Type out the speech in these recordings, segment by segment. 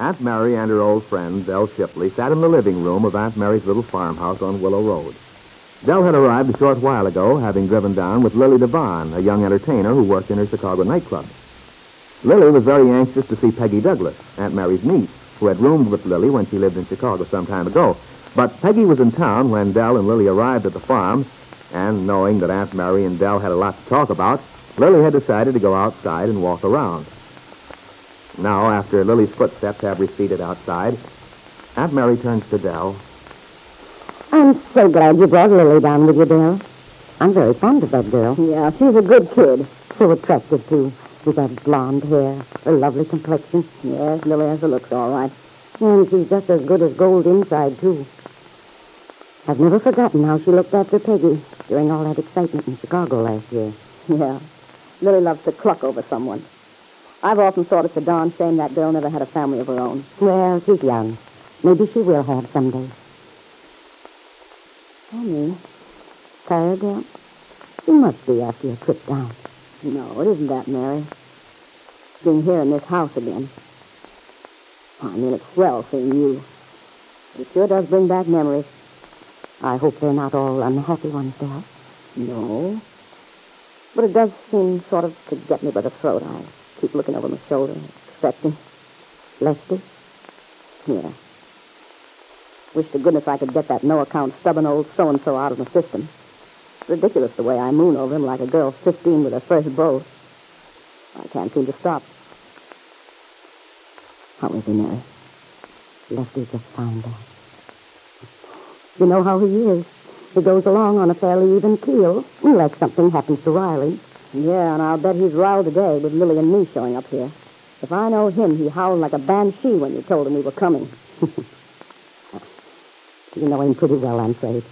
Aunt Mary and her old friend, Dell Shipley, sat in the living room of Aunt Mary's little farmhouse on Willow Road. Dell had arrived a short while ago, having driven down with Lily Devon, a young entertainer who worked in her Chicago nightclub. Lily was very anxious to see Peggy Douglas, Aunt Mary's niece, who had roomed with Lily when she lived in Chicago some time ago. But Peggy was in town when Dell and Lily arrived at the farm, and knowing that Aunt Mary and Dell had a lot to talk about, Lily had decided to go outside and walk around. Now, after Lily's footsteps have receded outside, Aunt Mary turns to Dell. I'm so glad you brought Lily down with you, Dell. I'm very fond of that girl. Yeah, she's a good kid. So attractive, too, with that blonde hair, her lovely complexion. Yes, Lily has the looks all right. And she's just as good as gold inside, too. I've never forgotten how she looked after Peggy during all that excitement in Chicago last year. Yeah, Lily loves to cluck over someone. I've often thought it's a darn shame that girl never had a family of her own. Well, she's young. Maybe she will have someday. Honey, Tired, Dell? You must be after your trip down. no, it isn't that, Mary. Being here in this house again. I mean, it's swell seeing you. It sure does bring back memories. I hope they're not all unhappy ones, Dell. No. But it does seem sort of to get me by the throat. I keep looking over my shoulder, expecting. Lefty? Yeah. Wish to goodness I could get that no-account stubborn old so-and-so out of the system. Ridiculous the way I moon over him like a girl 15 with her first beau. I can't seem to stop. How is he, Mary? Lefty just found out. You know how he is. He goes along on a fairly even keel, unless something happens to Riley. Yeah, and I'll bet he's riled today with Lily and me showing up here. If I know him, he howled like a banshee when you told him we were coming. You know him pretty well, I'm afraid.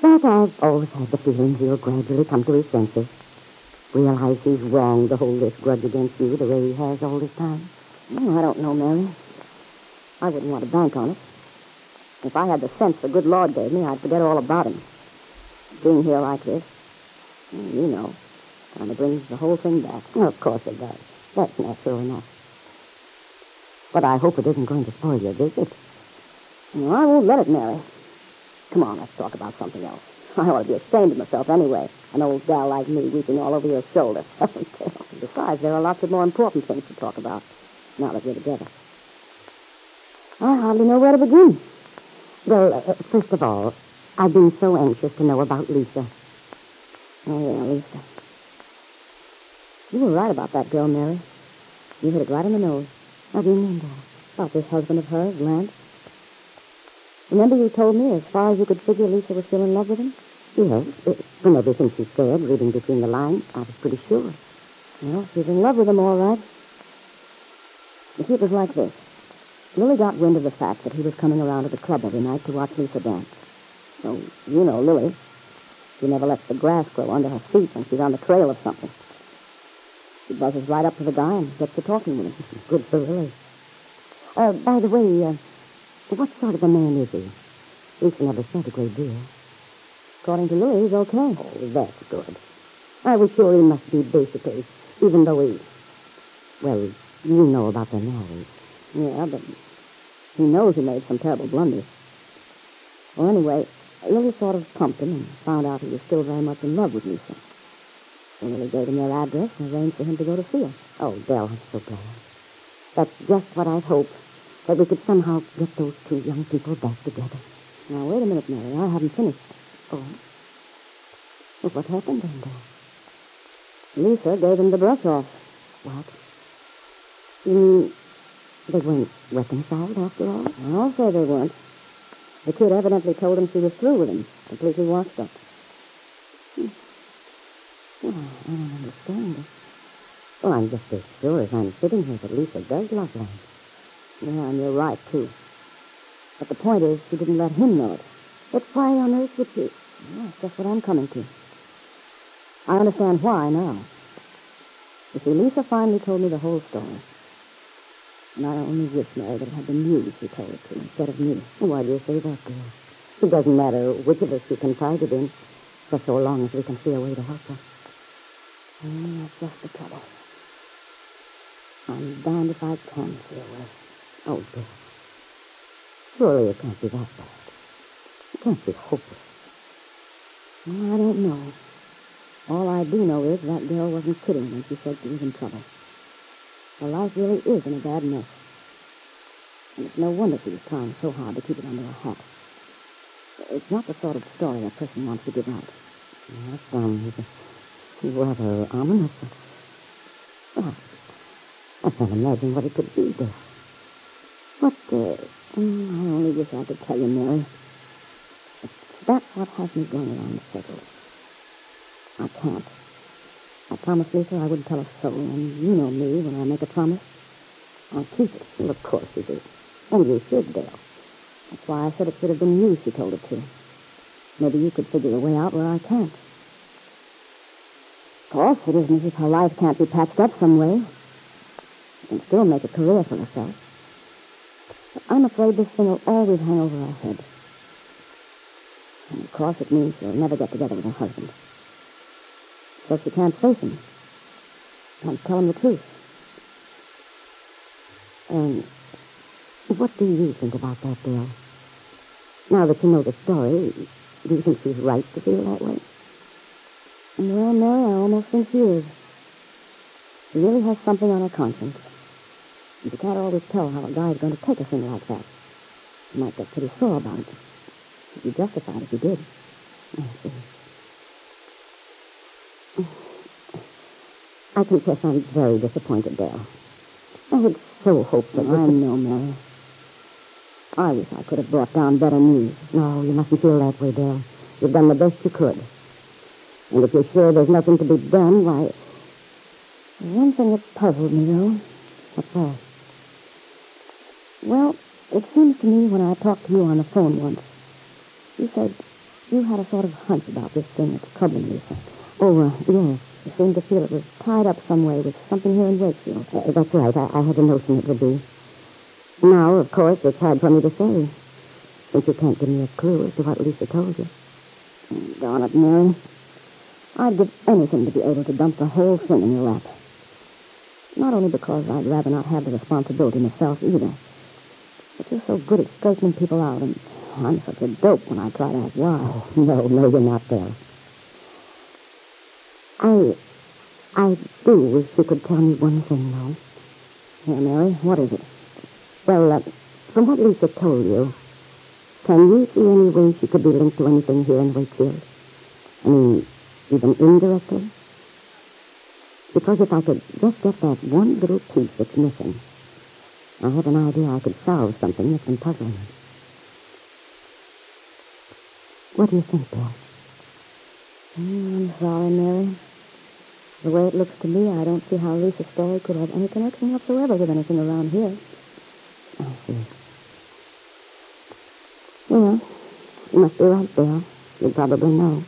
But I've always had the feeling he'll gradually come to his senses. Realize he's wrong to hold this grudge against you the way he has all this time. Oh, I don't know, Mary. I wouldn't want to bank on it. If I had the sense the good Lord gave me, I'd forget all about him. Being here like this, you know, kind of brings the whole thing back. Of course it does. That's natural enough. But I hope it isn't going to spoil your visit. No, I won't let it, Mary. Come on, let's talk about something else. I ought to be ashamed of myself anyway. An old gal like me weeping all over your shoulder. Besides, there are lots of more important things to talk about now that we're together. I hardly know where to begin. Well, uh, first of all, I've been so anxious to know about Lisa. Oh, yeah, Lisa. You were right about that girl, Mary. You hit it right on the nose. What do you mean, Dad? About this husband of hers, Lance. Remember you told me as far as you could figure Lisa was still in love with him? Yes, uh, from everything she said, reading between the lines, I was pretty sure. Well, she's in love with him, all right. You see, it was like this. Lily got wind of the fact that he was coming around to the club every night to watch Lisa dance. So, you know Lily. She never lets the grass grow under her feet when she's on the trail of something. She buzzes right up to the guy and gets to talking with him. Good for Lily. Uh, by the way, uh, what sort of a man is he? Lisa never said a great deal. According to Lily, he's okay. Oh, that's good. I was sure he must be basically, even though he... Well, you know about the marriage. Yeah, but he knows he made some terrible blunders. Well, anyway, Lily sort of pumped him and found out he was still very much in love with Lisa. So Lily gave him their address and arranged for him to go to see her. Oh, Dell, I'm so glad. That's just what I'd hoped, that we could somehow get those two young people back together. Now, wait a minute, Mary. I haven't finished. Oh? Well, what happened then, uh, Dell? Lisa gave him the brush off. What? You mean they weren't reconciled after all? I'll say they weren't. The kid evidently told him she was through with him, completely washed up. Hmm. Well, I don't understand it. Well, I'm just as sure as I'm sitting here that Lisa does love Lance. Yeah, and you're right, too. But the point is, she didn't let him know it. But why on earth would she? That's just what I'm coming to. I understand why now. You see, Lisa finally told me the whole story. And I only wish, Mary, that it had been you she told it to instead of me. Why do you say that, dear? It doesn't matter which of us she confided in, for so long as we can see a way to help her. Mm, that's just the trouble. I'm damned if I can see a way. Oh, dear. Surely it can't be that bad. It can't be hopeless. Well, I don't know. All I do know is that girl wasn't kidding when she said she was in trouble. Her life really is in a bad mess. And it's no wonder she was trying so hard to keep it under her hat. It's not the sort of story a person wants to give out. That sounds rather ominous. Well, I can't imagine what it could be, dear. What, uh, mm, I only wish I could tell you, Mary. But that's what has me going around the circle. I can't. I promised Lisa I wouldn't tell a soul, and you know me, when I make a promise, I'll keep it. Well, of course you do. And you should, Dale. That's why I said it should have been you she told it to. Maybe you could figure a way out where I can't. Of course, it isn't as if her life can't be patched up some way. She can still make a career for herself. But I'm afraid this thing will always hang over our heads. And of course, it means she'll never get together with her husband. So she can't face him. Can't tell him the truth. And what do you think about that, Dale? Now that you know the story, do you think she's right to feel that way? Well, Mary, I almost think she is. She really has something on her conscience. You can't always tell how a guy's going to take a thing like that. You might get pretty sore about it. You'd be justified if you did. I see. I confess I'm very disappointed, Dale. I had so hoped that... I know, Mary. I wish I could have brought down better news. No, you mustn't feel that way, Dale. You've done the best you could. And if you're sure there's nothing to be done, why... One thing that puzzled me, though. What's that? Well, it seems to me when I talked to you on the phone once, you said you had a sort of hunch about this thing that's troubling Lisa. Oh, uh, yes. You seemed to feel it was tied up some way with something here in Wakefield. Uh, that's right. I, I had a notion it would be. Now, of course, it's hard for me to say, since you can't give me a clue as to what Lisa told you. Darn it, Mary. I'd give anything to be able to dump the whole thing in your lap. Not only because I'd rather not have the responsibility myself either, but you're so good at straightening people out, and I'm such a dope when I try to ask wise. Oh, no, no, you're not there. I, I do wish you could tell me one thing, though. Here, Mary, what is it? Well, uh, from what Lisa told you, can you see any way she could be linked to anything here in Wakefield? I mean, even indirectly? Because if I could just get that one little piece that's missing, I have an idea I could solve something that's been puzzling me. What do you think, Bill? Mm, I'm sorry, Mary. The way it looks to me, I don't see how Lisa's story could have any connection whatsoever with anything around here. I see. Well, you must be right, Bill. You probably know.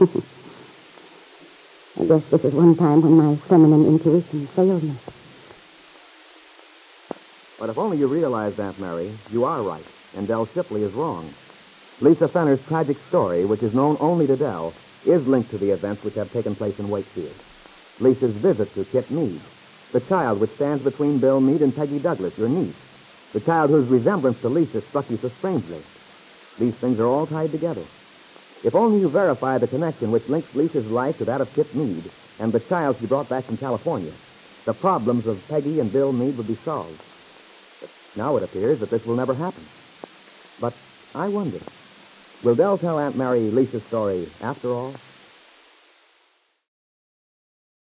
I guess this is one time when my feminine intuition failed me. But if only you realized, Aunt Mary, you are right, and Dell Shipley is wrong. Lisa Fenner's tragic story, which is known only to Dell, is linked to the events which have taken place in Wakefield. Lisa's visit to Kit Mead, the child which stands between Bill Mead and Peggy Douglas, your niece, the child whose resemblance to Lisa struck you so strangely. These things are all tied together. If only you verify the connection which links Lisa's life to that of Kit Mead and the child she brought back from California, the problems of Peggy and Bill Mead would be solved. But now it appears that this will never happen. But I wonder, will Dell tell Aunt Mary Lisa's story after all?